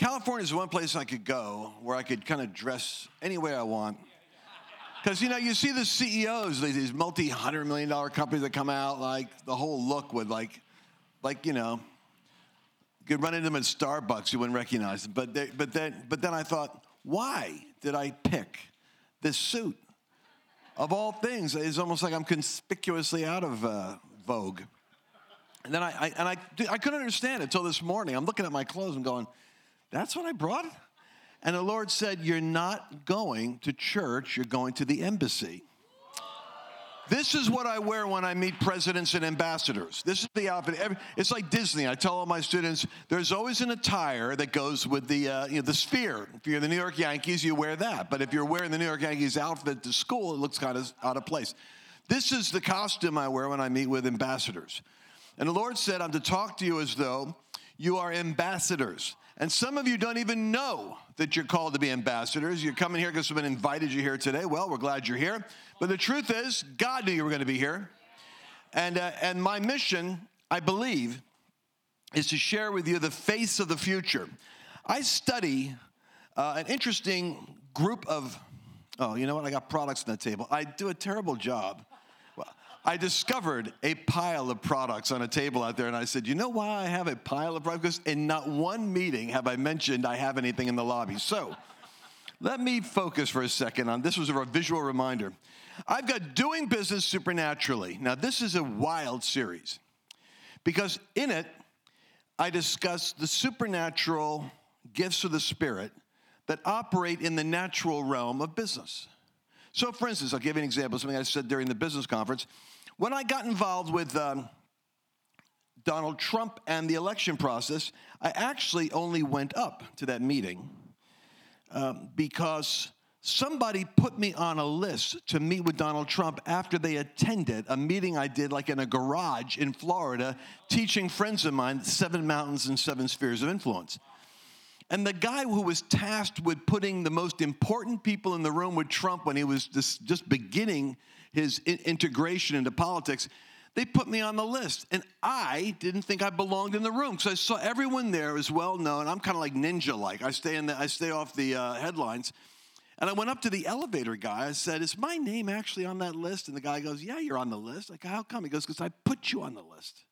California is one place I could go where I could kind of dress any way I want. Because, you know, you see the CEOs, these multi hundred million dollar companies that come out, like the whole look would, like, like you know, you could run into them at Starbucks, you wouldn't recognize them. But, they, but, then, but then I thought, why did I pick this suit? Of all things, it's almost like I'm conspicuously out of uh, vogue. And then I, I, and I, I couldn't understand it until this morning. I'm looking at my clothes and going, that's what I brought? And the Lord said, You're not going to church, you're going to the embassy. This is what I wear when I meet presidents and ambassadors. This is the outfit. It's like Disney. I tell all my students, there's always an attire that goes with the uh, you know the sphere. If you're the New York Yankees, you wear that. But if you're wearing the New York Yankees outfit to school, it looks kind of out of place. This is the costume I wear when I meet with ambassadors. And the Lord said, I'm to talk to you as though you are ambassadors. And some of you don't even know that you're called to be ambassadors. You're coming here because someone invited you here today. Well, we're glad you're here. But the truth is, God knew you were going to be here. And, uh, and my mission, I believe, is to share with you the face of the future. I study uh, an interesting group of, oh, you know what? I got products on the table. I do a terrible job I discovered a pile of products on a table out there, and I said, You know why I have a pile of products? Because in not one meeting have I mentioned I have anything in the lobby. So let me focus for a second on this was a visual reminder. I've got Doing Business Supernaturally. Now, this is a wild series because in it, I discuss the supernatural gifts of the Spirit that operate in the natural realm of business. So, for instance, I'll give you an example, something I said during the business conference. When I got involved with um, Donald Trump and the election process, I actually only went up to that meeting um, because somebody put me on a list to meet with Donald Trump after they attended a meeting I did, like in a garage in Florida, teaching friends of mine seven mountains and seven spheres of influence. And the guy who was tasked with putting the most important people in the room with Trump when he was just, just beginning his integration into politics, they put me on the list. And I didn't think I belonged in the room because I saw everyone there is well known. I'm kind of like ninja like. I stay in the, I stay off the uh, headlines. And I went up to the elevator guy. I said, Is my name actually on that list? And the guy goes, Yeah, you're on the list. Like, how come? He goes, Because I put you on the list.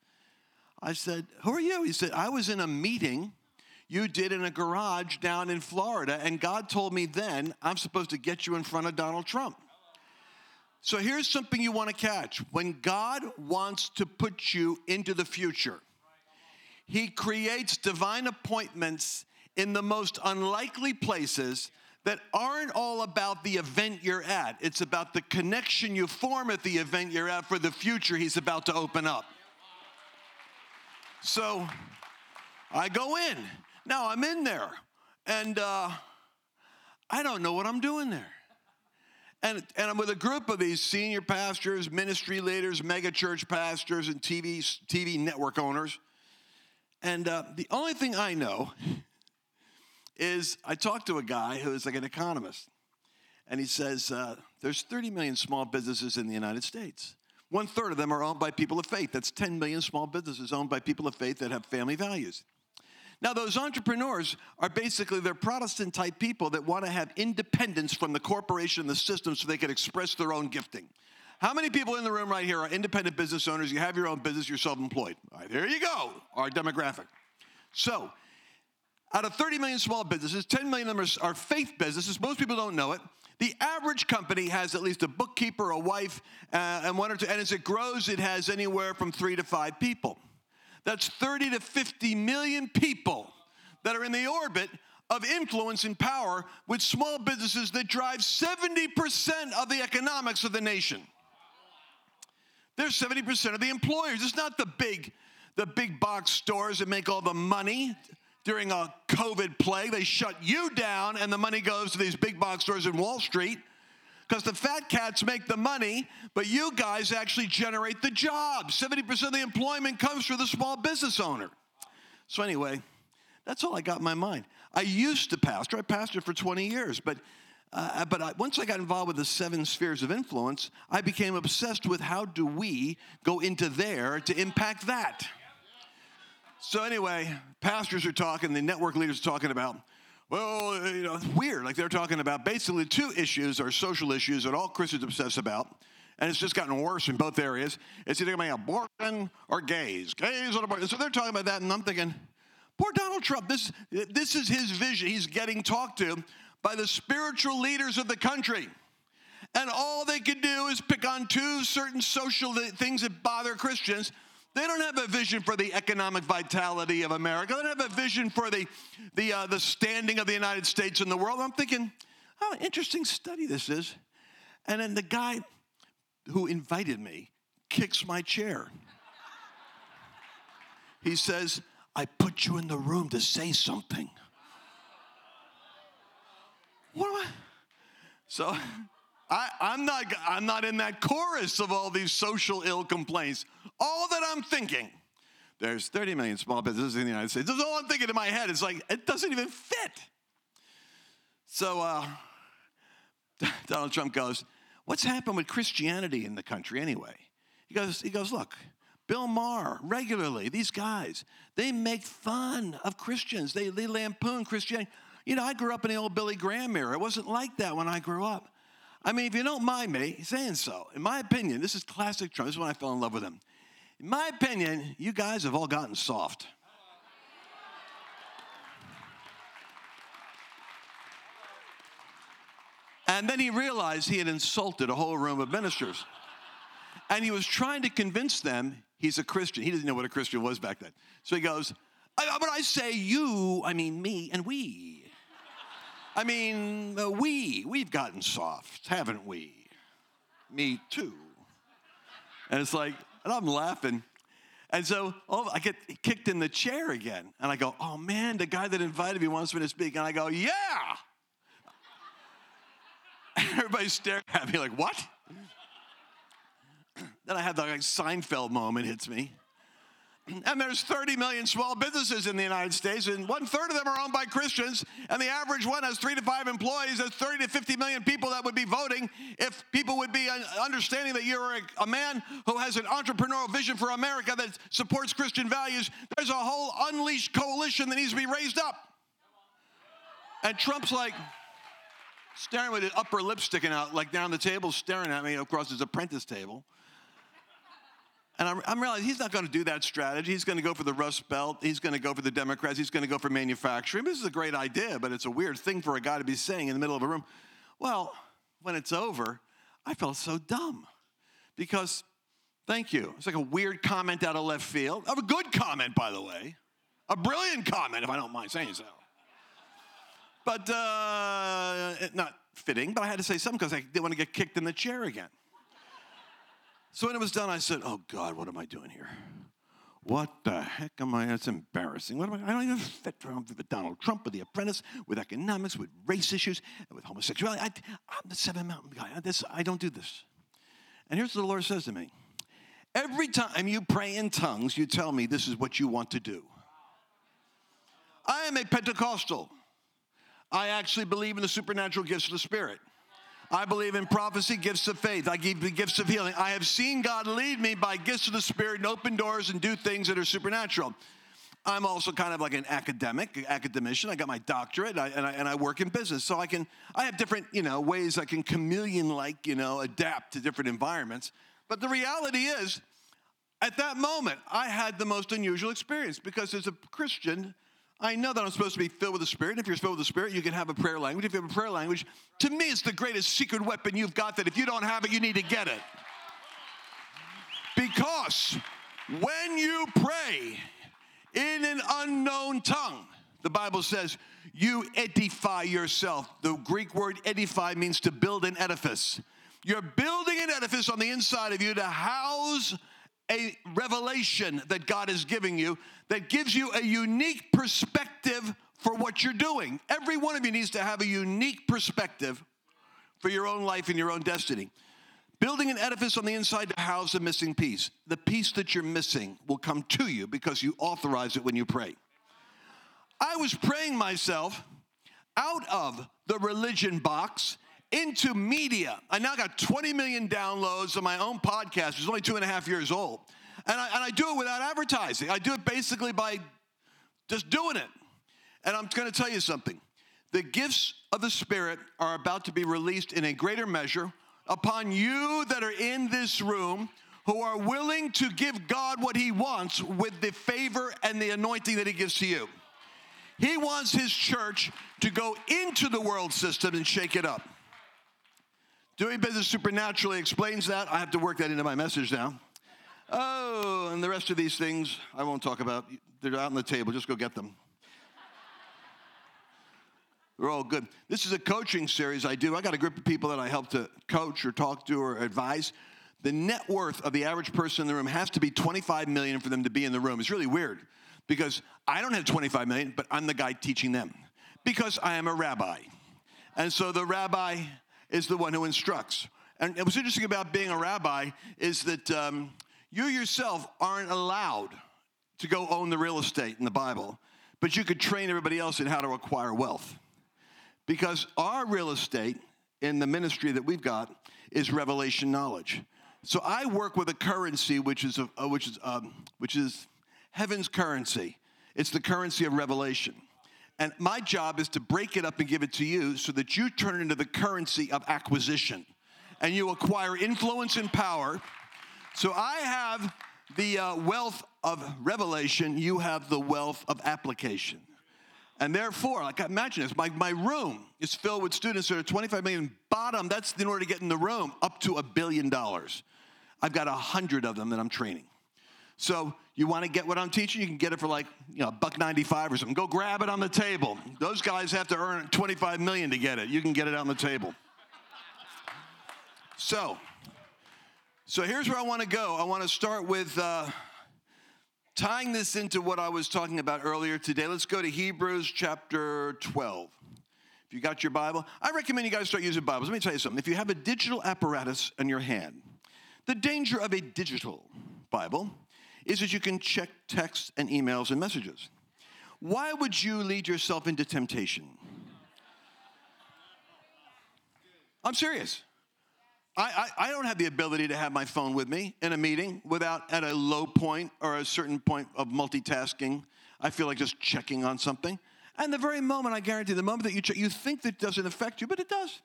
I said, Who are you? He said, I was in a meeting you did in a garage down in Florida, and God told me then I'm supposed to get you in front of Donald Trump. So here's something you want to catch. When God wants to put you into the future, He creates divine appointments in the most unlikely places that aren't all about the event you're at. It's about the connection you form at the event you're at for the future He's about to open up. So I go in. Now I'm in there, and uh, I don't know what I'm doing there. And, and I'm with a group of these senior pastors, ministry leaders, mega church pastors, and TV, TV network owners. And uh, the only thing I know is I talked to a guy who is like an economist. And he says uh, there's 30 million small businesses in the United States. One third of them are owned by people of faith. That's 10 million small businesses owned by people of faith that have family values. Now, those entrepreneurs are basically they're Protestant type people that want to have independence from the corporation and the system so they can express their own gifting. How many people in the room right here are independent business owners? You have your own business, you're self employed. All right, there you go, our demographic. So, out of 30 million small businesses, 10 million of them are, faith businesses. Most people don't know it. The average company has at least a bookkeeper, a wife, uh, and one or two. And as it grows, it has anywhere from three to five people. That's 30 to 50 million people that are in the orbit of influence and power with small businesses that drive 70% of the economics of the nation. They're 70% of the employers. It's not the big, the big box stores that make all the money. during a COVID plague. They shut you down, and the money goes to these big box stores in Wall Street because the fat cats make the money, but you guys actually generate the jobs. 70% of the employment comes from the small business owner. So, anyway, that's all I got in my mind. I used to pastor, I pastored for 20 years, but uh, but I, once I got involved with the seven spheres of influence, I became obsessed with how do we go into there to impact that. So anyway, pastors are talking, the network leaders are talking about, well, you know, it's weird. Like they're talking about basically two issues are social issues that all Christians obsess about. And it's just gotten worse in both areas. It's either going to be abortion or gays. Gays or abortion. So they're talking about that, and I'm thinking, poor Donald Trump, this, this is his vision. He's getting talked to by the spiritual leaders of the country. And all they can do is pick on two certain social uh, things that bother Christians. They don't have a vision for the economic vitality of America. They don't have a vision for the, the, uh, the standing of the United States in the world. I'm thinking, oh, interesting study this is. And then the guy who invited me kicks my chair. He says, I put you in the room to say something. What am I? So I, I'm not I'm not in that chorus of all these social ill complaints. All that I'm thinking, there's 30 million small businesses in the United States. That's all I'm thinking in my head. It's like it doesn't even fit. So uh, Donald Trump goes, "What's happened with Christianity in the country anyway?" He goes, "He goes, look." Bill Maher, regularly, these guys, they make fun of Christians. They, they lampoon Christianity. You know, I grew up in the old Billy Graham era. It wasn't like that when I grew up. I mean, if you don't mind me saying so, in my opinion, this is classic Trump. This is when I fell in love with him. In my opinion, you guys have all gotten soft. And then he realized he had insulted a whole room of ministers. And he was trying to convince them he's a Christian. He didn't know what a Christian was back then. So he goes, But I say you, I mean me and we. I mean, uh, we, we've gotten soft, haven't we? Me too. And it's like, and I'm laughing. And so oh, I get kicked in the chair again. And I go, oh man, the guy that invited me wants me to speak. And I go, yeah. Everybody's staring at me like, what? then I have the like, Seinfeld moment hits me. And there's 30 million small businesses in the United States, and one third of them are owned by Christians. And the average one has three to five employees. There's 30 to 50 million people that would be voting if people would be understanding that you're a, man who has an entrepreneurial vision for America that supports Christian values. There's a whole unleashed coalition that needs to be raised up. And Trump's like staring with his upper lip sticking out, like down the table, staring at me across his apprentice table. And I'm, I'm realizing he's not going to do that strategy. He's going to go for the Rust Belt. He's going to go for the Democrats. He's going to go for manufacturing. This is a great idea, but it's a weird thing for a guy to be saying in the middle of a room. Well, when it's over, I felt so dumb because, thank you. It's like a weird comment out of left field. Of A good comment, by the way. A brilliant comment, if I don't mind saying so. But uh, not fitting, but I had to say something because I didn't want to get kicked in the chair again. So when it was done, I said, Oh God, what am I doing here? What the heck am I? It's embarrassing. What am I? I don't even fit around with Donald Trump, with The Apprentice, with economics, with race issues, and with homosexuality. I, am the Seven Mountain guy. This, I don't do this. And here's what the Lord says to me Every time you pray in tongues, you tell me this is what you want to do. I am a Pentecostal. I actually believe in the supernatural gifts of the Spirit. I believe in prophecy, gifts of faith. I give the gifts of healing. I have seen God lead me by gifts of the Spirit and open doors and do things that are supernatural. I'm also kind of like an academic, academician. I got my doctorate, and I, and I, and I work in business, so I can I have different you know ways I can chameleon-like you know adapt to different environments. But the reality is, at that moment, I had the most unusual experience because as a Christian, I know that I'm supposed to be filled with the Spirit. If you're filled with the Spirit, you can have a prayer language. If you have a prayer language, to me, it's the greatest secret weapon you've got that if you don't have it, you need to get it. Because when you pray in an unknown tongue, the Bible says, you edify yourself. The Greek word edify means to build an edifice. You're building an edifice on the inside of you to house a revelation that God is giving you that gives you a unique perspective for what you're doing. Every one of you needs to have a unique perspective for your own life and your own destiny. Building an edifice on the inside to house the missing piece. The piece that you're missing will come to you because you authorize it when you pray. I was praying myself out of the religion box into media. I now got 20 million downloads on my own podcast, which is only two and a half years old. And I, and I do it without advertising. I do it basically by just doing it. And I'm going to tell you something. The gifts of the Spirit are about to be released in a greater measure upon you that are in this room who are willing to give God what He wants with the favor and the anointing that He gives to you. He wants His church to go into the world system and shake it up. Doing business supernaturally explains that. I have to work that into my message now. Oh, and the rest of these things I won't talk about. They're out on the table. Just go get them. They're all good. This is a coaching series I do. I got a group of people that I help to coach or talk to or advise. The net worth of the average person in the room has to be 25 million for them to be in the room. It's really weird because I don't have 25 million, but I'm the guy teaching them because I am a rabbi. And so the rabbi is the one who instructs. And what's interesting about being a rabbi is that um, you yourself aren't allowed to go own the real estate in the Bible, but you could train everybody else in how to acquire wealth. Because our real estate in the ministry that we've got is revelation knowledge. So I work with a currency which is a, uh, which is um, which is heaven's currency. It's the currency of revelation. And my job is to break it up and give it to you so that you turn it into the currency of acquisition and you acquire influence and power. So I have the uh, wealth of revelation, you have the wealth of application. And therefore, like imagine this, my, my room is filled with students that are 25 million bottom, that's in order to get in the room, up to a billion dollars. I've got a hundred of them that I'm training. So you want to get what I'm teaching, you can get it for like, you know, buck 95 or something. Go grab it on the table. Those guys have to earn 25 million to get it. You can get it on the table. So, so here's where I want to go. I want to start with uh, Tying this into what I was talking about earlier today, let's go to Hebrews chapter 12. If you got your Bible, I recommend you guys start using Bibles. Let me tell you something. If you have a digital apparatus in your hand, the danger of a digital Bible is that you can check texts and emails and messages. Why would you lead yourself into temptation? I'm serious. I, I, I, don't have the ability to have my phone with me in a meeting without at a low point or a certain point of multitasking. I feel like just checking on something. And the very moment, I guarantee, the moment that you check, you think that doesn't affect you, but it does.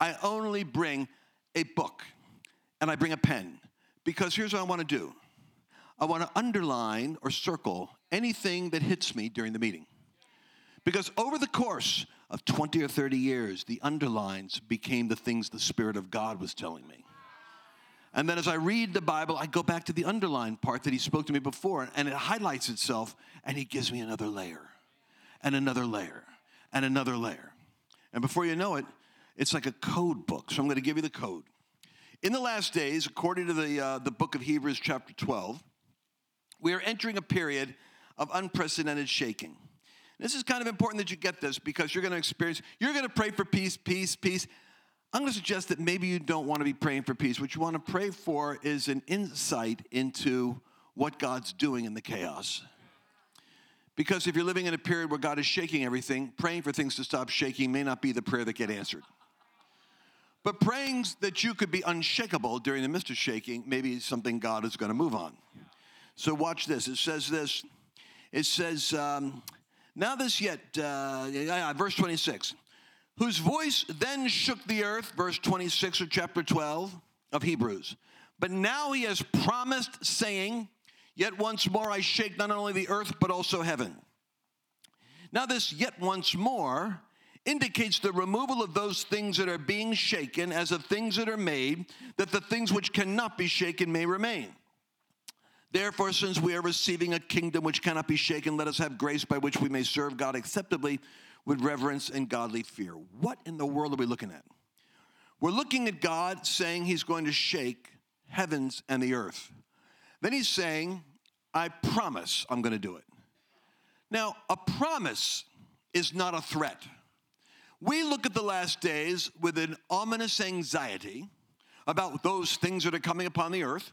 I only bring a book and I bring a pen because here's what I want to do I want to underline or circle anything that hits me during the meeting. Because over the course of 20 or 30 years, the underlines became the things the Spirit of God was telling me. And then as I read the Bible, I go back to the underlined part that He spoke to me before, and it highlights itself, and He gives me another layer, and another layer, and another layer. And before you know it, it's like a code book. So I'm going to give you the code. In the last days, according to the, uh, the book of Hebrews, chapter 12, we are entering a period of unprecedented shaking. This is kind of important that you get this because you're going to experience, you're going to pray for peace, peace, peace. I'm going to suggest that maybe you don't want to be praying for peace. What you want to pray for is an insight into what God's doing in the chaos. Because if you're living in a period where God is shaking everything, praying for things to stop shaking may not be the prayer that get answered. But praying that you could be unshakable during the midst of shaking, maybe something God is going to move on. So watch this. It says this. It says, um, now, this yet, uh, verse 26, whose voice then shook the earth, verse 26 of chapter 12 of Hebrews. But now he has promised, saying, Yet once more I shake not only the earth, but also heaven. Now, this yet once more indicates the removal of those things that are being shaken as of things that are made, that the things which cannot be shaken may remain. Therefore, since we are receiving a kingdom which cannot be shaken, let us have grace by which we may serve God acceptably with reverence and godly fear. What in the world are we looking at? We're looking at God saying he's going to shake heavens and the earth. Then he's saying, I promise I'm going to do it. Now, a promise is not a threat. We look at the last days with an ominous anxiety about those things that are coming upon the earth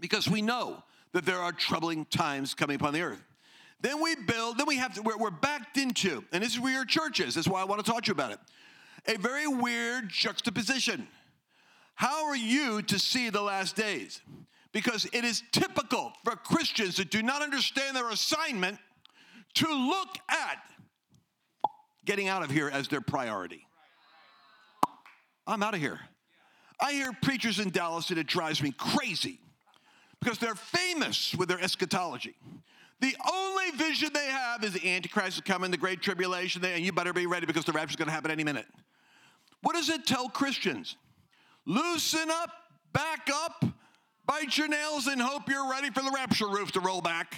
because we know that there are troubling times coming upon the earth. Then we build, then we have to, we're, we're backed into, and this is where your church is. That's why I want to talk to you about it. A very weird juxtaposition. How are you to see the last days? Because it is typical for Christians that do not understand their assignment to look at getting out of here as their priority. I'm out of here. I hear preachers in Dallas and it drives me crazy because they're famous with their eschatology. The only vision they have is the Antichrist is coming, the Great Tribulation, and you better be ready because the rapture is going to happen any minute. What does it tell Christians? Loosen up, back up, bite your nails, and hope you're ready for the rapture roof to roll back.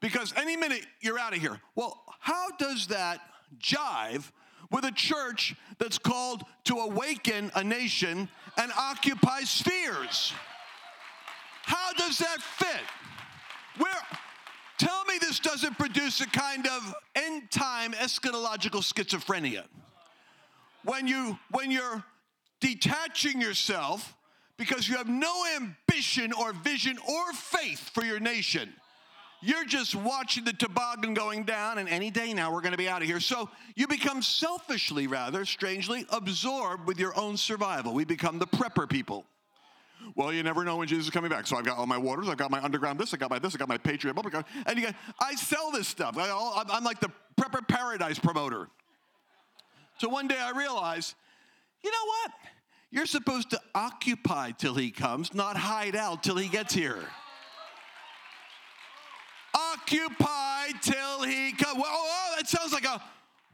Because any minute you're out of here. Well, how does that jive with a church that's called to awaken a nation and occupy spheres? How does that fit? Where tell me this doesn't produce a kind of end time eschatological schizophrenia. When you when you're detaching yourself because you have no ambition or vision or faith for your nation. You're just watching the toboggan going down, and any day now we're going to be out of here. So you become selfishly, rather strangely, absorbed with your own survival. We become the prepper people. Well, you never know when Jesus is coming back. So I've got all my waters, I've got my underground this, I got my this, I got my Patriot and you got, I sell this stuff. I, I'm like the prepper paradise promoter. So one day I realized, you know what? You're supposed to occupy till he comes, not hide out till he gets here. Occupy till he comes. Well, oh, that sounds like a,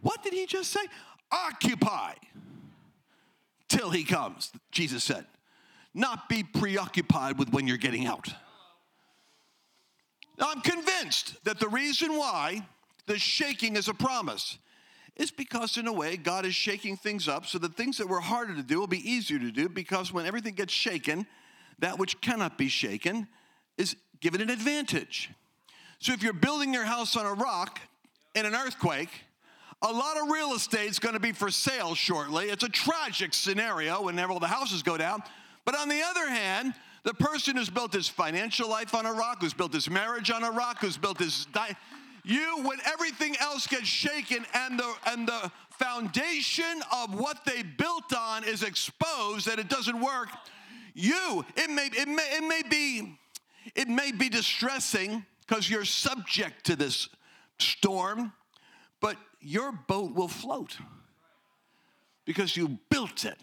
what did he just say? Occupy till he comes, Jesus said. Not be preoccupied with when you're getting out. Now, I'm convinced that the reason why the shaking is a promise is because, in a way, God is shaking things up so that things that were harder to do will be easier to do because when everything gets shaken, that which cannot be shaken is given an advantage. So if you're building your house on a rock in an earthquake, a lot of real estate is going to be for sale shortly. It's a tragic scenario whenever all the houses go down. But on the other hand, the person who's built his financial life on a rock, who's built his marriage on a rock, who's built his di- you when everything else gets shaken and the and the foundation of what they built on is exposed that it doesn't work you it may it may it may be it may be distressing because you're subject to this storm but your boat will float because you built it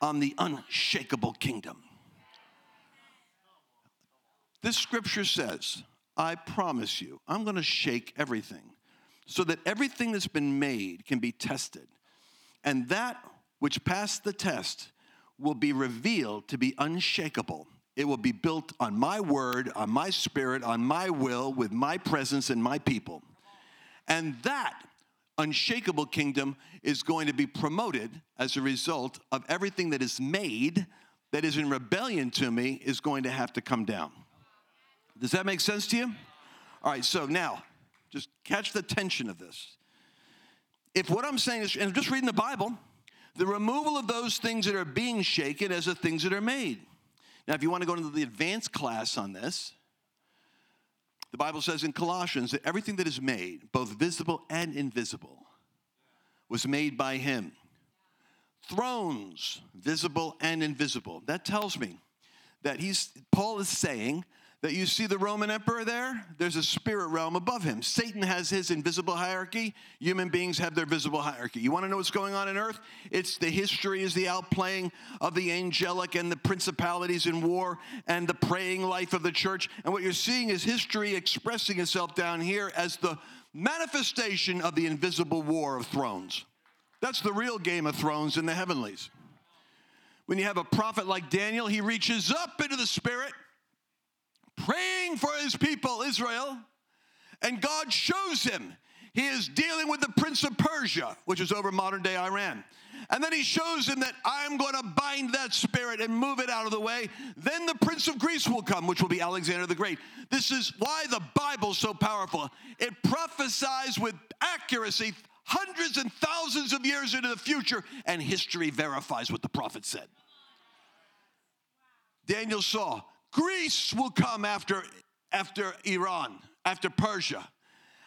on the unshakable kingdom this scripture says I promise you, I'm going to shake everything so that everything that's been made can be tested. And that which passed the test will be revealed to be unshakable. It will be built on my word, on my spirit, on my will, with my presence and my people. And that unshakable kingdom is going to be promoted as a result of everything that is made that is in rebellion to me is going to have to come down. Does that make sense to you? All right, so now, just catch the tension of this. If what I'm saying is, and I'm just reading the Bible, the removal of those things that are being shaken as the things that are made. Now, if you want to go into the advanced class on this, the Bible says in Colossians that everything that is made, both visible and invisible, was made by Him. Thrones, visible and invisible. That tells me that he's, Paul is saying that you see the Roman emperor there, there's a spirit realm above him. Satan has his invisible hierarchy, human beings have their visible hierarchy. You want to know what's going on in earth? It's the history is the outplaying of the angelic and the principalities in war and the praying life of the church. And what you're seeing is history expressing itself down here as the manifestation of the invisible war of thrones. That's the real game of thrones in the heavenlies. When you have a prophet like Daniel, he reaches up into the spirit praying for his people, Israel, and God shows him he is dealing with the prince of Persia, which is over modern day Iran. And then he shows him that I'm going to bind that spirit and move it out of the way. Then the prince of Greece will come, which will be Alexander the Great. This is why the Bible's so powerful. It prophesies with accuracy hundreds and thousands of years into the future, and history verifies what the prophet said. Daniel saw Greece will come after, after Iran, after Persia.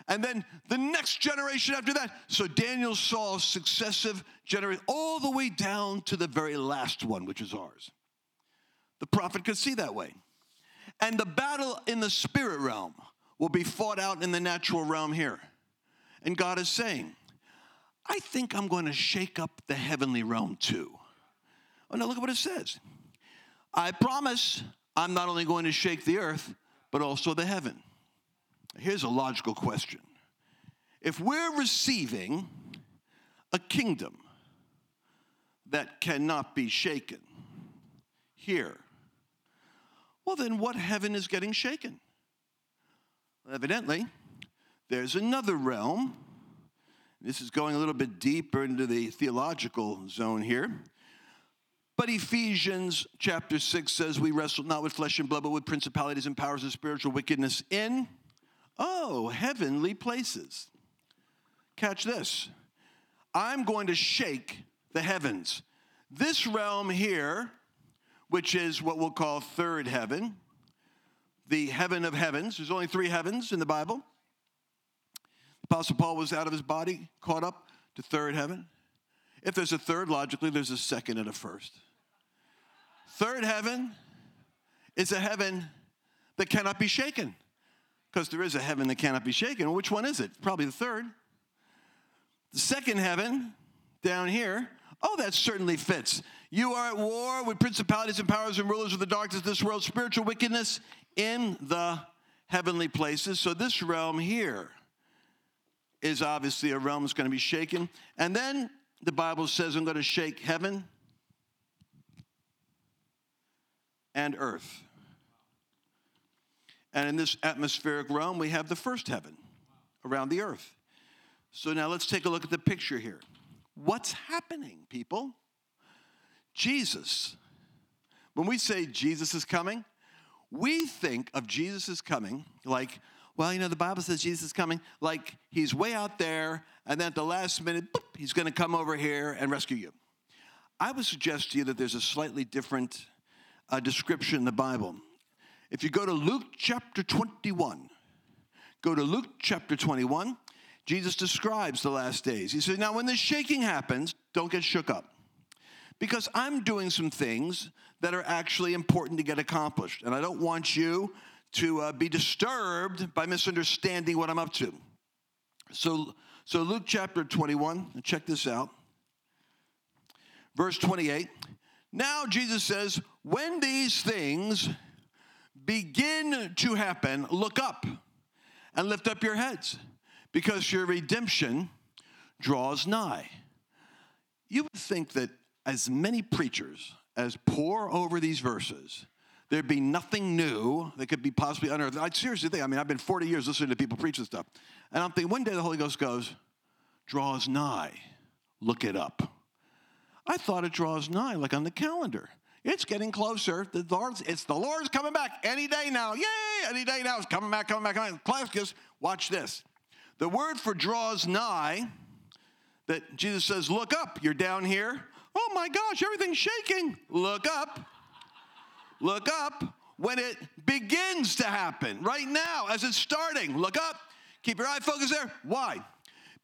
And then the next generation after that. So Daniel saw successive generations, all the way down to the very last one, which is ours. The prophet could see that way. And the battle in the spirit realm will be fought out in the natural realm here. And God is saying, I think I'm going to shake up the heavenly realm too. Oh, no, look at what it says. I promise I'm not only going to shake the earth, but also the heaven. Here's a logical question If we're receiving a kingdom that cannot be shaken here, well, then what heaven is getting shaken? Evidently, there's another realm. This is going a little bit deeper into the theological zone here. But Ephesians chapter 6 says, We wrestle not with flesh and blood, but with principalities and powers of spiritual wickedness in Oh, heavenly places. Catch this. I'm going to shake the heavens. This realm here, which is what we'll call third heaven, the heaven of heavens, there's only three heavens in the Bible. Apostle Paul was out of his body, caught up to third heaven. If there's a third, logically, there's a second and a first. Third heaven is a heaven that cannot be shaken because there is a heaven that cannot be shaken. Which one is it? Probably the third. The second heaven down here, oh, that certainly fits. You are at war with principalities and powers and rulers of the darkness of this world, spiritual wickedness in the heavenly places. So this realm here is obviously a realm that's going to be shaken. And then the Bible says, I'm going to shake heaven and earth. And in this atmospheric realm, we have the first heaven around the earth. So now let's take a look at the picture here. What's happening, people? Jesus. When we say Jesus is coming, we think of Jesus is coming like, well, you know, the Bible says Jesus is coming like he's way out there, and then at the last minute, boop, he's going to come over here and rescue you. I would suggest to you that there's a slightly different uh, description in the Bible. If you go to Luke chapter 21, go to Luke chapter 21, Jesus describes the last days. He says, Now, when the shaking happens, don't get shook up. Because I'm doing some things that are actually important to get accomplished. And I don't want you to uh, be disturbed by misunderstanding what I'm up to. So, so Luke chapter 21, check this out. Verse 28. Now Jesus says, When these things begin to happen, look up and lift up your heads because your redemption draws nigh. You would think that as many preachers as pore over these verses, there'd be nothing new that could be possibly unearthed. I seriously think, I mean, I've been 40 years listening to people preach this stuff. And I'm thinking, one day the Holy Ghost goes, draws nigh, look it up. I thought it draws nigh, like on the calendar. It's getting closer. The Lord's, it's the Lord's coming back any day now. Yay! Any day now. It's coming back, coming back, coming back. Class, watch this. The word for draws nigh, that Jesus says, look up. You're down here. Oh my gosh, everything's shaking. Look up. Look up when it begins to happen. Right now, as it's starting. Look up. Keep your eye focused there. Why?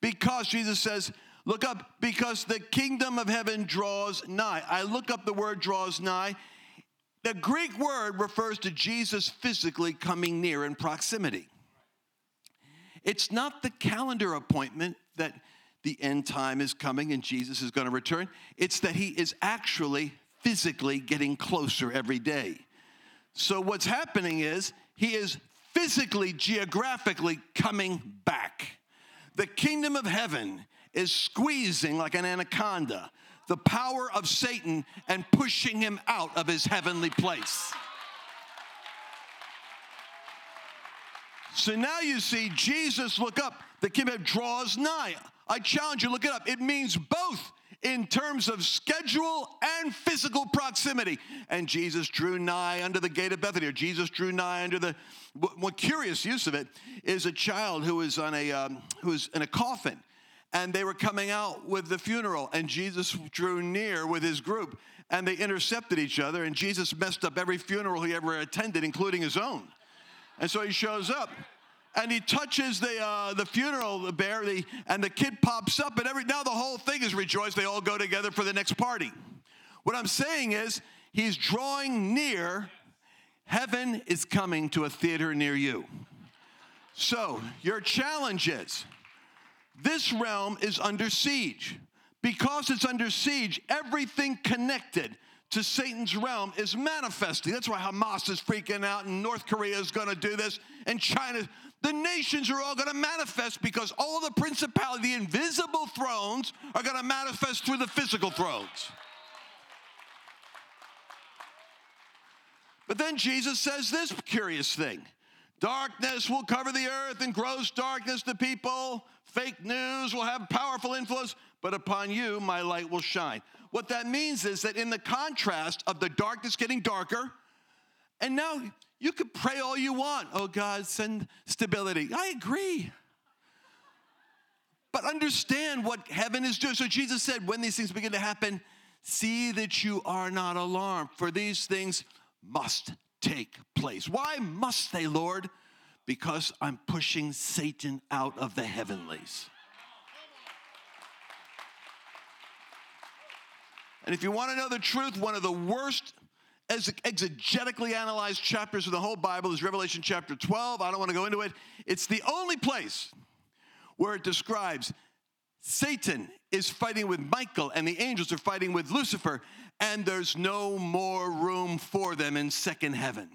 Because Jesus says, Look up because the kingdom of heaven draws nigh. I look up the word draws nigh. The Greek word refers to Jesus physically coming near in proximity. It's not the calendar appointment that the end time is coming and Jesus is going to return. It's that he is actually physically getting closer every day. So, what's happening is he is physically, geographically coming back. The kingdom of heaven is squeezing like an anaconda the power of Satan and pushing him out of his heavenly place. So now you see Jesus look up. The kingdom draws nigh. I challenge you, look it up. It means both in terms of schedule and physical proximity. And Jesus drew nigh under the gate of Bethany, or Jesus drew nigh under the. One curious use of it is a child who is on a um, who was in a coffin, and they were coming out with the funeral, and Jesus drew near with his group, and they intercepted each other, and Jesus messed up every funeral he ever attended, including his own. And so he shows up and he touches the uh, the funeral bear, the, and the kid pops up, and every now the whole thing is rejoiced. They all go together for the next party. What I'm saying is, he's drawing near. Heaven is coming to a theater near you. So your challenge is, this realm is under siege. Because it's under siege, everything connected to Satan's realm is manifesting. That's why Hamas is freaking out, and North Korea is going to do this, and China. The nations are all going to manifest because all the principality, the invisible thrones, are going to manifest through the physical thrones. But then Jesus says this curious thing darkness will cover the earth and gross darkness to people. Fake news will have powerful influence, but upon you my light will shine. What that means is that in the contrast of the darkness getting darker, and now you could pray all you want. Oh God, send stability. I agree. But understand what heaven is doing. So Jesus said, when these things begin to happen, see that you are not alarmed, for these things must take place. Why must they, Lord? Because I'm pushing Satan out of the heavenlies. And if you want to know the truth, one of the worst exegetically analyzed chapters of the whole Bible is Revelation chapter 12. I don't want to go into it. It's the only place where it describes Satan is fighting with Michael and the angels are fighting with Lucifer, and there's no more room for them in second heaven.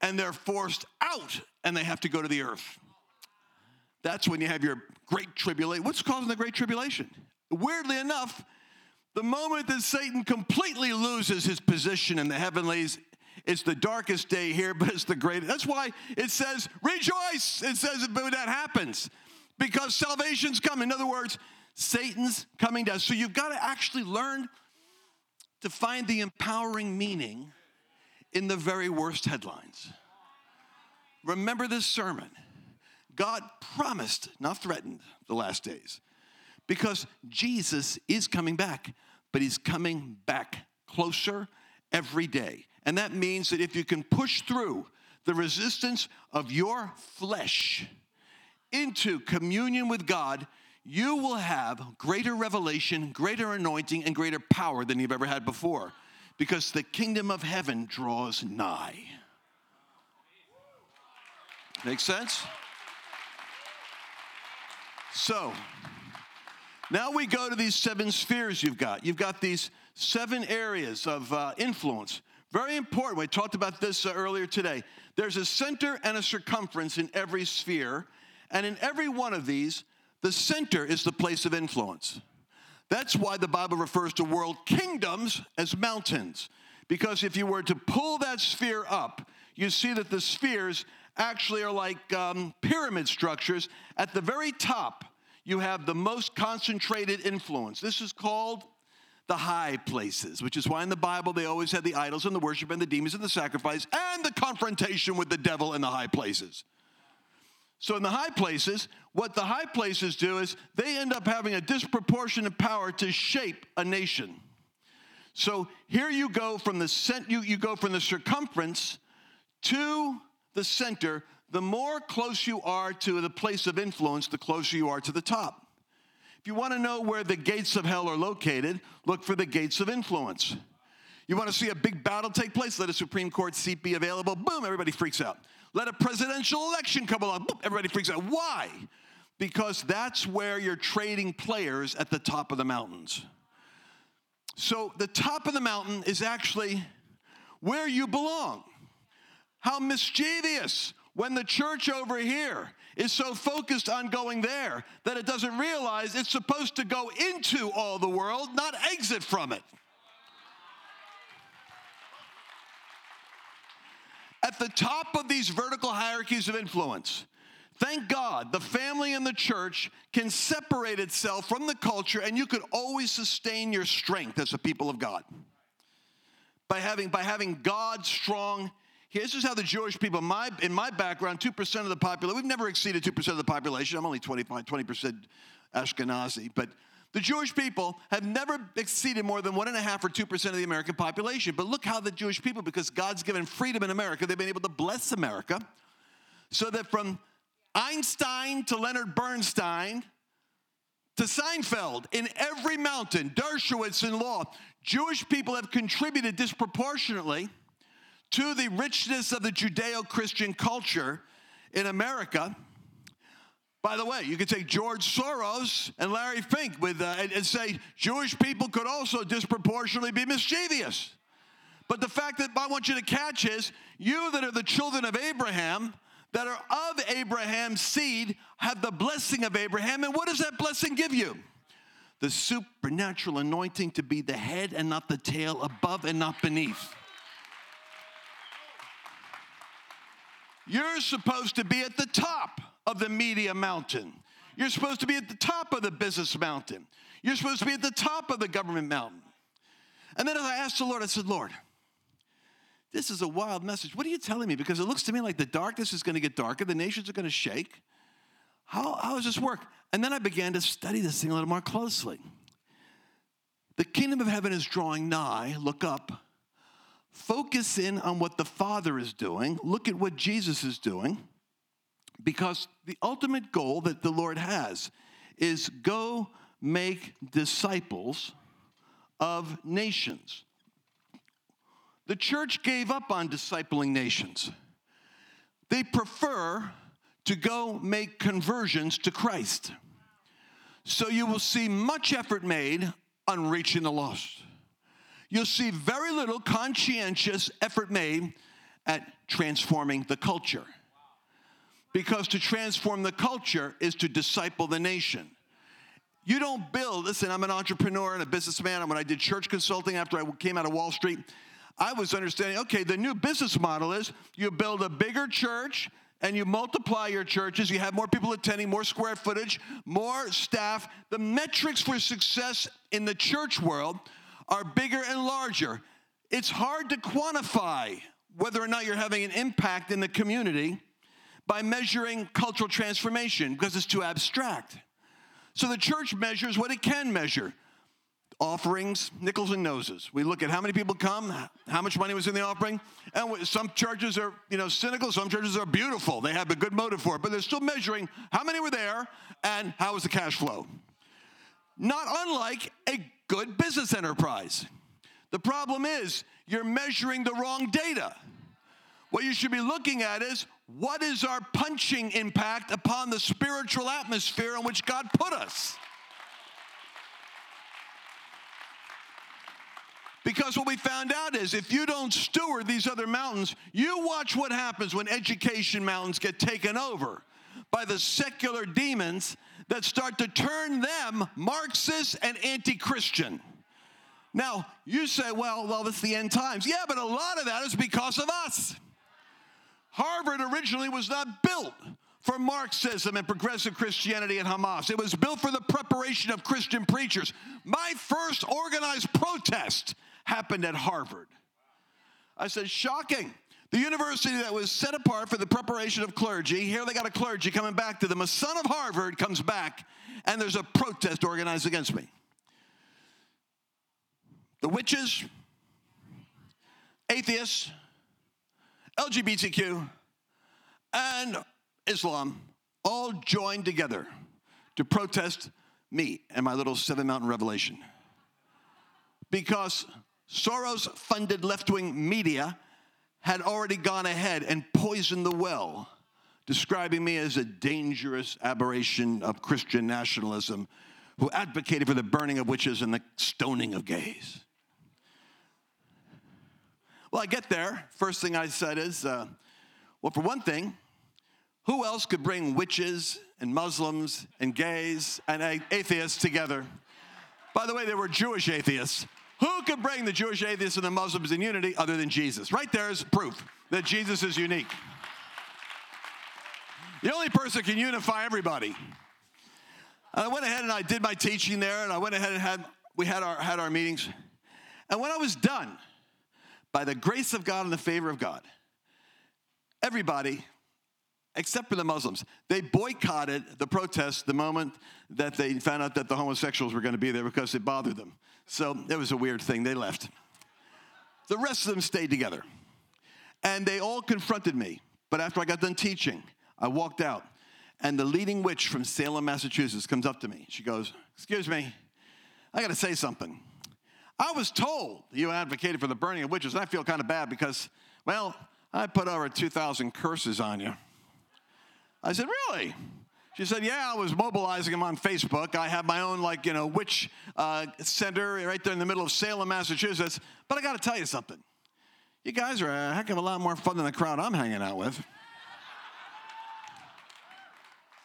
And they're forced out and they have to go to the earth. That's when you have your great tribulation. What's causing the great tribulation? Weirdly enough, the moment that Satan completely loses his position in the heavenlies, it's the darkest day here, but it's the greatest. That's why it says, rejoice. It says that happens because salvation's coming. In other words, Satan's coming down. So you've got to actually learn to find the empowering meaning in the very worst headlines. Remember this sermon. God promised, not threatened, the last days because Jesus is coming back, but he's coming back closer every day. And that means that if you can push through the resistance of your flesh into communion with God, you will have greater revelation, greater anointing, and greater power than you've ever had before because the kingdom of heaven draws nigh. Make sense? So, now we go to these seven spheres you've got. You've got these seven areas of uh, influence. Very important. We talked about this uh, earlier today. There's a center and a circumference in every sphere, and in every one of these, the center is the place of influence. That's why the Bible refers to world kingdoms as mountains. Because if you were to pull that sphere up, you see that the spheres actually are like um, pyramid structures. At the very top, you have the most concentrated influence. This is called the high places, which is why in the Bible they always had the idols and the worship and the demons and the sacrifice and the confrontation with the devil in the high places. So, in the high places, what the high places do is they end up having a disproportionate power to shape a nation. So here you go from the cent- you, you go from the circumference to the center the more close you are to the place of influence, the closer you are to the top. If you want to know where the gates of hell are located, look for the gates of influence. You want to see a big battle take place? Let a Supreme Court seat be available. Boom, everybody freaks out. Let a presidential election come along. Boom, everybody freaks out. Why? Because that's where you're trading players at the top of the mountains. So the top of the mountain is actually where you belong. How mischievous when the church over here is so focused on going there that it doesn't realize it's supposed to go into all the world, not exit from it. at the top of these vertical hierarchies of influence. Thank God the family and the church can separate itself from the culture, and you could always sustain your strength as a people of God by having, by having God strong. This is how the Jewish people, my, in my background, 2% of the population, we've never exceeded 2% of the population. I'm only 25, 20% Ashkenazi, but the Jewish people have never exceeded more than one and a half or two percent of the American population. But look how the Jewish people, because God's given freedom in America, they've been able to bless America so that from Einstein to Leonard Bernstein to Seinfeld, in every mountain, Dershowitz in law, Jewish people have contributed disproportionately to the richness of the Judeo Christian culture in America. By the way, you could take George Soros and Larry Fink with, uh, and, and say Jewish people could also disproportionately be mischievous. But the fact that I want you to catch is you that are the children of Abraham, that are of Abraham's seed, have the blessing of Abraham. And what does that blessing give you? The supernatural anointing to be the head and not the tail, above and not beneath. You're supposed to be at the top of the media mountain. You're supposed to be at the top of the business mountain. You're supposed to be at the top of the government mountain. And then as I asked the Lord, I said, Lord, this is a wild message. What are you telling me? Because it looks to me like the darkness is going to get darker, the nations are going to shake. How, how does this work? And then I began to study this thing a little more closely. The kingdom of heaven is drawing nigh. Look up. Focus in on what the Father is doing. Look at what Jesus is doing. Because the ultimate goal that the Lord has is go make disciples of nations. The church gave up on discipling nations. They prefer to go make conversions to Christ. So you will see much effort made on reaching the lost. You'll see very little conscientious effort made at transforming the culture. Because to transform the culture is to disciple the nation. You don't build, listen, I'm an entrepreneur and a businessman. And when I did church consulting after I came out of Wall Street, I was understanding okay, the new business model is you build a bigger church and you multiply your churches, you have more people attending, more square footage, more staff. The metrics for success in the church world are bigger and larger. It's hard to quantify whether or not you're having an impact in the community by measuring cultural transformation because it's too abstract. So the church measures what it can measure offerings, nickels and noses. We look at how many people come, how much money was in the offering, and some churches are, you know, cynical. Some churches are beautiful. They have a good motive for it, but they're still measuring how many were there and how was the cash flow. Not unlike a good business enterprise. The problem is you're measuring the wrong data. What you should be looking at is what is our punching impact upon the spiritual atmosphere in which God put us? Because what we found out is if you don't steward these other mountains, you watch what happens when education mountains get taken over by the secular demons that start to turn them Marxist and anti Christian. Now, you say, well, well, it's the end times. Yeah, but a lot of that is because of us. Harvard originally was not built for Marxism and progressive Christianity and Hamas. It was built for the preparation of Christian preachers. My first organized protest happened at Harvard. I said, shocking. The university that was set apart for the preparation of clergy, here they got a clergy coming back to them. A son of Harvard comes back, and there's a protest organized against me. The witches, atheists, LGBTQ, and Islam all joined together to protest me and my little seven mountain revelation. Because Soros funded left wing media had already gone ahead and poisoned the well, describing me as a dangerous aberration of Christian nationalism who advocated for the burning of witches and the stoning of gays. Well, I get there. First thing I said is, uh, well, for one thing, who else could bring witches and Muslims and gays and atheists together? By the way, there were Jewish atheists. Who could bring the Jewish atheists and the Muslims in unity other than Jesus? Right there is proof that Jesus is unique. The only person can unify everybody. I went ahead and I did my teaching there, and I went ahead and had we had our had our meetings. And when I was done, by the grace of God and the favor of God, everybody, except for the Muslims, they boycotted the protest the moment that they found out that the homosexuals were going to be there because it bothered them. So it was a weird thing. They left. The rest of them stayed together. And they all confronted me. But after I got done teaching, I walked out, and the leading witch from Salem, Massachusetts comes up to me. She goes, Excuse me, I got to say something. I was told you advocated for the burning of witches, and I feel kind of bad because, well, I put over 2,000 curses on you. I said, Really? She said, Yeah, I was mobilizing them on Facebook. I have my own, like, you know, witch uh, center right there in the middle of Salem, Massachusetts. But I got to tell you something. You guys are a heck of a lot more fun than the crowd I'm hanging out with.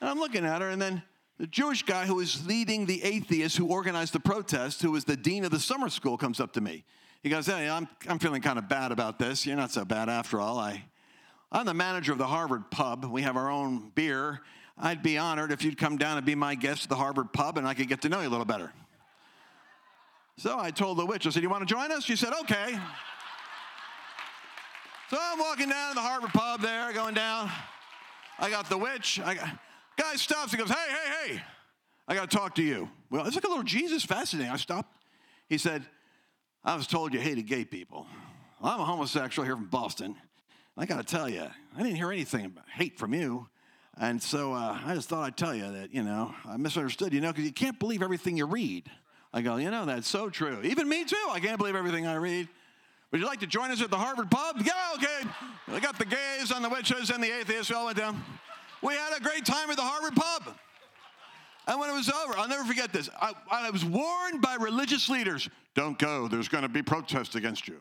and I'm looking at her, and then the Jewish guy who is leading the atheists who organized the protest, who was the dean of the summer school, comes up to me. He goes, Hey, I'm, I'm feeling kind of bad about this. You're not so bad after all. I, I'm the manager of the Harvard pub. We have our own beer. I'd be honored if you'd come down and be my guest at the Harvard pub and I could get to know you a little better. So I told the witch, I said, You want to join us? She said, Okay. So I'm walking down to the Harvard pub there, going down. I got the witch. I got, guy stops and goes, Hey, hey, hey, I got to talk to you. Well, it's like a little Jesus fascinating. I stopped. He said, I was told you hated gay people. Well, I'm a homosexual here from Boston. I got to tell you, I didn't hear anything about hate from you. And so uh, I just thought I'd tell you that, you know, I misunderstood, you know, because you can't believe everything you read. I go, you know, that's so true. Even me too. I can't believe everything I read. Would you like to join us at the Harvard pub? Yeah, okay. We got the gays and the witches and the atheists. We all went down. We had a great time at the Harvard pub. And when it was over, I'll never forget this. I, I was warned by religious leaders don't go, there's going to be protests against you.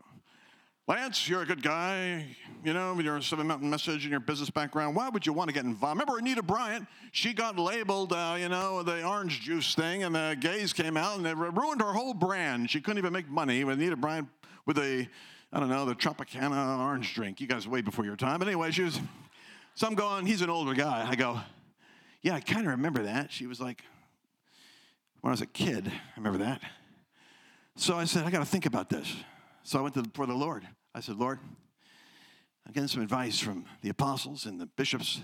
Lance, you're a good guy, you know, with your Seven Mountain message and your business background. Why would you want to get involved? Remember Anita Bryant? She got labeled, uh, you know, the orange juice thing, and the gays came out and it ruined her whole brand. She couldn't even make money. When Anita Bryant with a, I don't know, the Tropicana orange drink. You guys way before your time. But anyway, she was, so I'm going, he's an older guy. I go, yeah, I kind of remember that. She was like, when I was a kid, I remember that. So I said, I got to think about this. So I went to before the Lord. I said, Lord, I'm getting some advice from the apostles and the bishops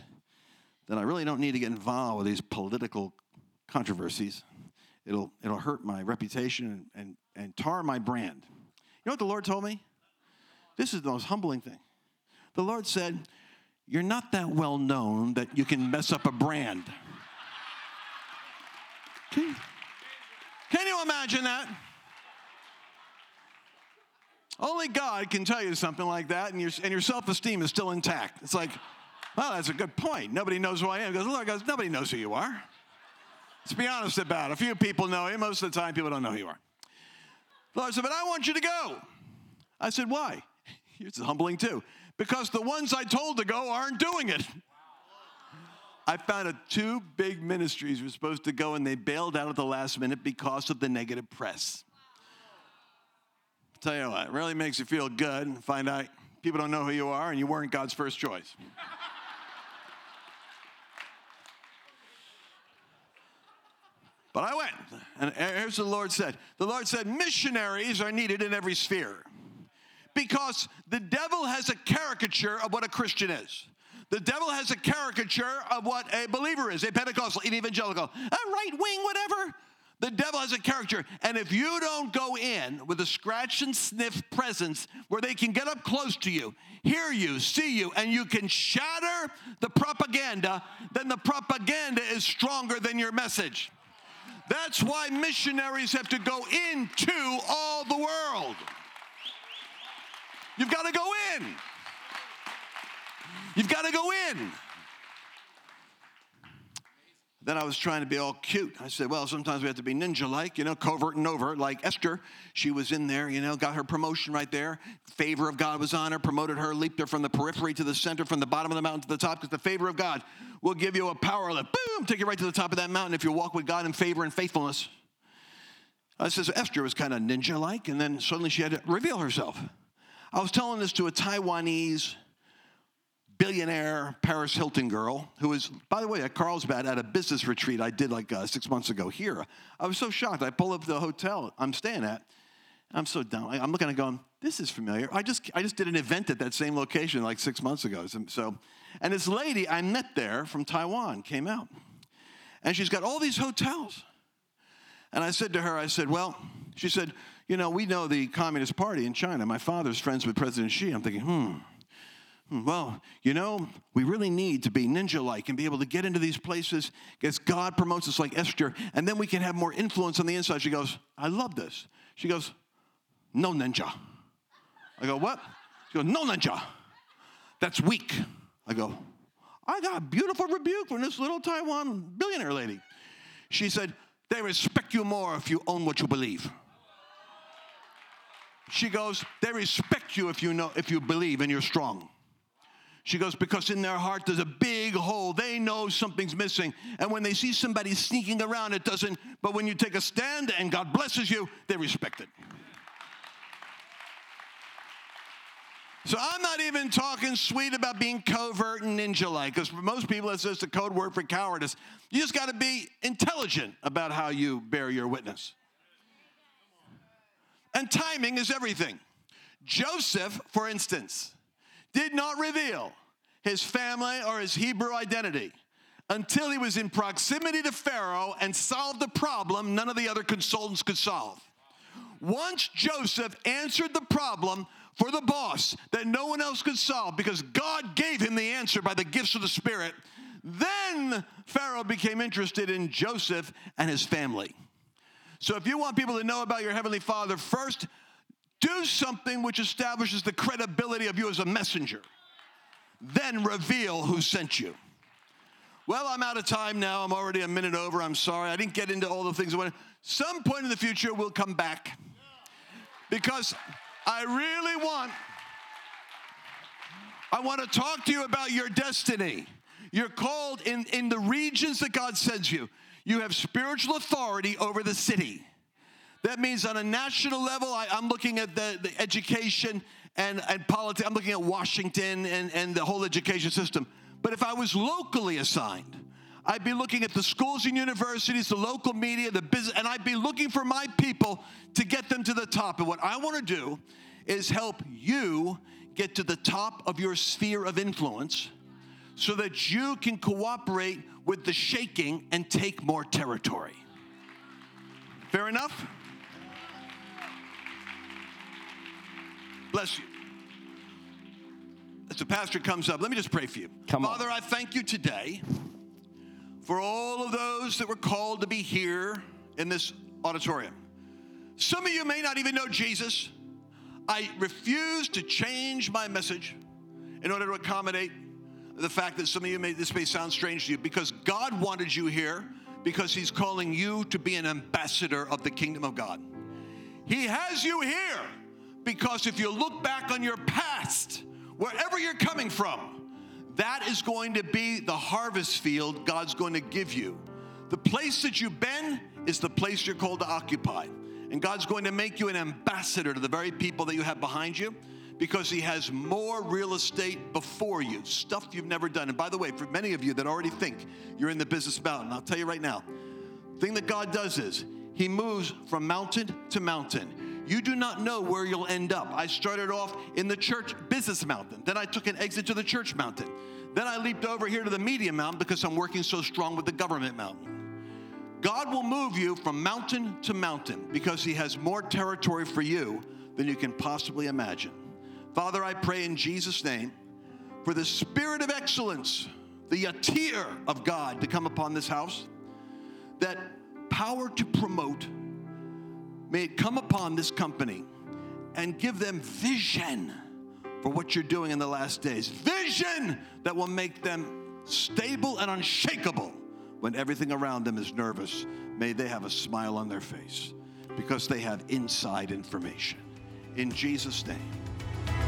that I really don't need to get involved with these political controversies. It'll, it'll hurt my reputation and, and, and tar my brand. You know what the Lord told me? This is the most humbling thing. The Lord said, You're not that well known that you can mess up a brand. Can, can you imagine that? Only God can tell you something like that, and your, and your self esteem is still intact. It's like, well, that's a good point. Nobody knows who I am. Lord goes, nobody knows who you are. Let's be honest about it. A few people know you. Most of the time, people don't know who you are. The Lord said, but I want you to go. I said, why? It's humbling too. Because the ones I told to go aren't doing it. I found out two big ministries were supposed to go and they bailed out at the last minute because of the negative press. Tell you what, it really makes you feel good and find out people don't know who you are and you weren't God's first choice. but I went, and here's what the Lord said The Lord said, missionaries are needed in every sphere because the devil has a caricature of what a Christian is. The devil has a caricature of what a believer is, a Pentecostal, an evangelical, a right wing, whatever. The devil has a character. And if you don't go in with a scratch and sniff presence where they can get up close to you, hear you, see you, and you can shatter the propaganda, then the propaganda is stronger than your message. That's why missionaries have to go into all the world. You've got to go in. You've got to go in. Then I was trying to be all cute. I said, well, sometimes we have to be ninja like, you know, covert and overt, like Esther. She was in there, you know, got her promotion right there. Favor of God was on her, promoted her, leaped her from the periphery to the center, from the bottom of the mountain to the top, because the favor of God will give you a power that, boom, take you right to the top of that mountain if you walk with God in favor and faithfulness. I says, Esther was kind of ninja like, and then suddenly she had to reveal herself. I was telling this to a Taiwanese billionaire Paris Hilton girl who is, by the way, at Carlsbad at a business retreat I did like uh, six months ago here. I was so shocked. I pull up the hotel I'm staying at. I'm so dumb. I'm looking at going, this is familiar. I just, I just did an event at that same location like six months ago. So, and this lady I met there from Taiwan came out. And she's got all these hotels. And I said to her, I said, well, she said, you know, we know the Communist Party in China. My father's friends with President Xi. I'm thinking, hmm, hmm Hmm, well, you know, we really need to be ninja like and be able to get into these places because God promotes us like Esther, and then we can have more influence on the inside. She goes, I love this. She goes, No ninja. I go, What? She goes, No ninja. That's weak. I go, I got a beautiful rebuke from this little Taiwan billionaire lady. She said, They respect you more if you own what you believe. She goes, They respect you if you know if you believe and you're strong. She goes, because in their heart there's a big hole. They know something's missing. And when they see somebody sneaking around, it doesn't. But when you take a stand and God blesses you, they respect it. So I'm not even talking sweet about being covert and ninja like, because for most people, it's just a code word for cowardice. You just got to be intelligent about how you bear your witness. And timing is everything. Joseph, for instance, did not reveal his family or his Hebrew identity until he was in proximity to Pharaoh and solved a problem none of the other consultants could solve. Once Joseph answered the problem, for the boss that no one else could solve because God gave him the answer by the gifts of the Spirit. Then Pharaoh became interested in Joseph and his family. So if you want people to know about your Heavenly Father, first do something which establishes the credibility of you as a messenger. Then reveal who sent you. Well, I'm out of time now. I'm already a minute over. I'm sorry. I didn't get into all the things I wanted. Some point in the future, we'll come back. Because I really want I want to talk to you about your destiny. You're called in, in the regions that God sends you. You have spiritual authority over the city. That means on a national level, I, am looking at the, the education and, and politics. I'm looking at Washington and, and the whole education system. But if I was locally assigned, I'd be looking at the schools and universities, the local media, the business, and I'd be looking for my people to get them to the top. And what I want to do is help you get to the top of your sphere of influence so that you can cooperate with the shaking and take more territory. Fair enough? Bless you. As the pastor comes up, let me just pray for you. Come Father, I thank you today for all of those that were called to be here in this auditorium. Some of you may not even know Jesus. I refuse to change my message in order to accommodate the fact that some of you may this may sound strange to you because God wanted you here because he's calling you to be an ambassador of the kingdom of God. He has you here because if you look back on your past, wherever you're coming from, that is going to be the harvest field God's going to give you. The place that you've been is the place you're called to occupy. And God's going to make you an ambassador to the very people that you have behind you because He has more real estate before you, stuff you've never done. And by the way, for many of you that already think you're in the business mountain, I'll tell you right now, the thing that God does is He moves from mountain to mountain you do not know where you'll end up. I started off in the church business mountain. Then I took an exit to the church mountain. Then I leaped over here to the media mountain because I'm working so strong with the government mountain. God will move you from mountain to mountain because He has more territory for you than you can possibly imagine. Father, I pray in Jesus' name for the spirit of excellence, the yatir of God to come upon this house, that power to promote May it come upon this company and give them vision for what you're doing in the last days. Vision that will make them stable and unshakable when everything around them is nervous. May they have a smile on their face because they have inside information. In Jesus' name,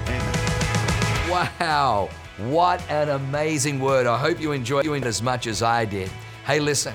amen. Wow, what an amazing word. I hope you enjoyed it as much as I did. Hey, listen.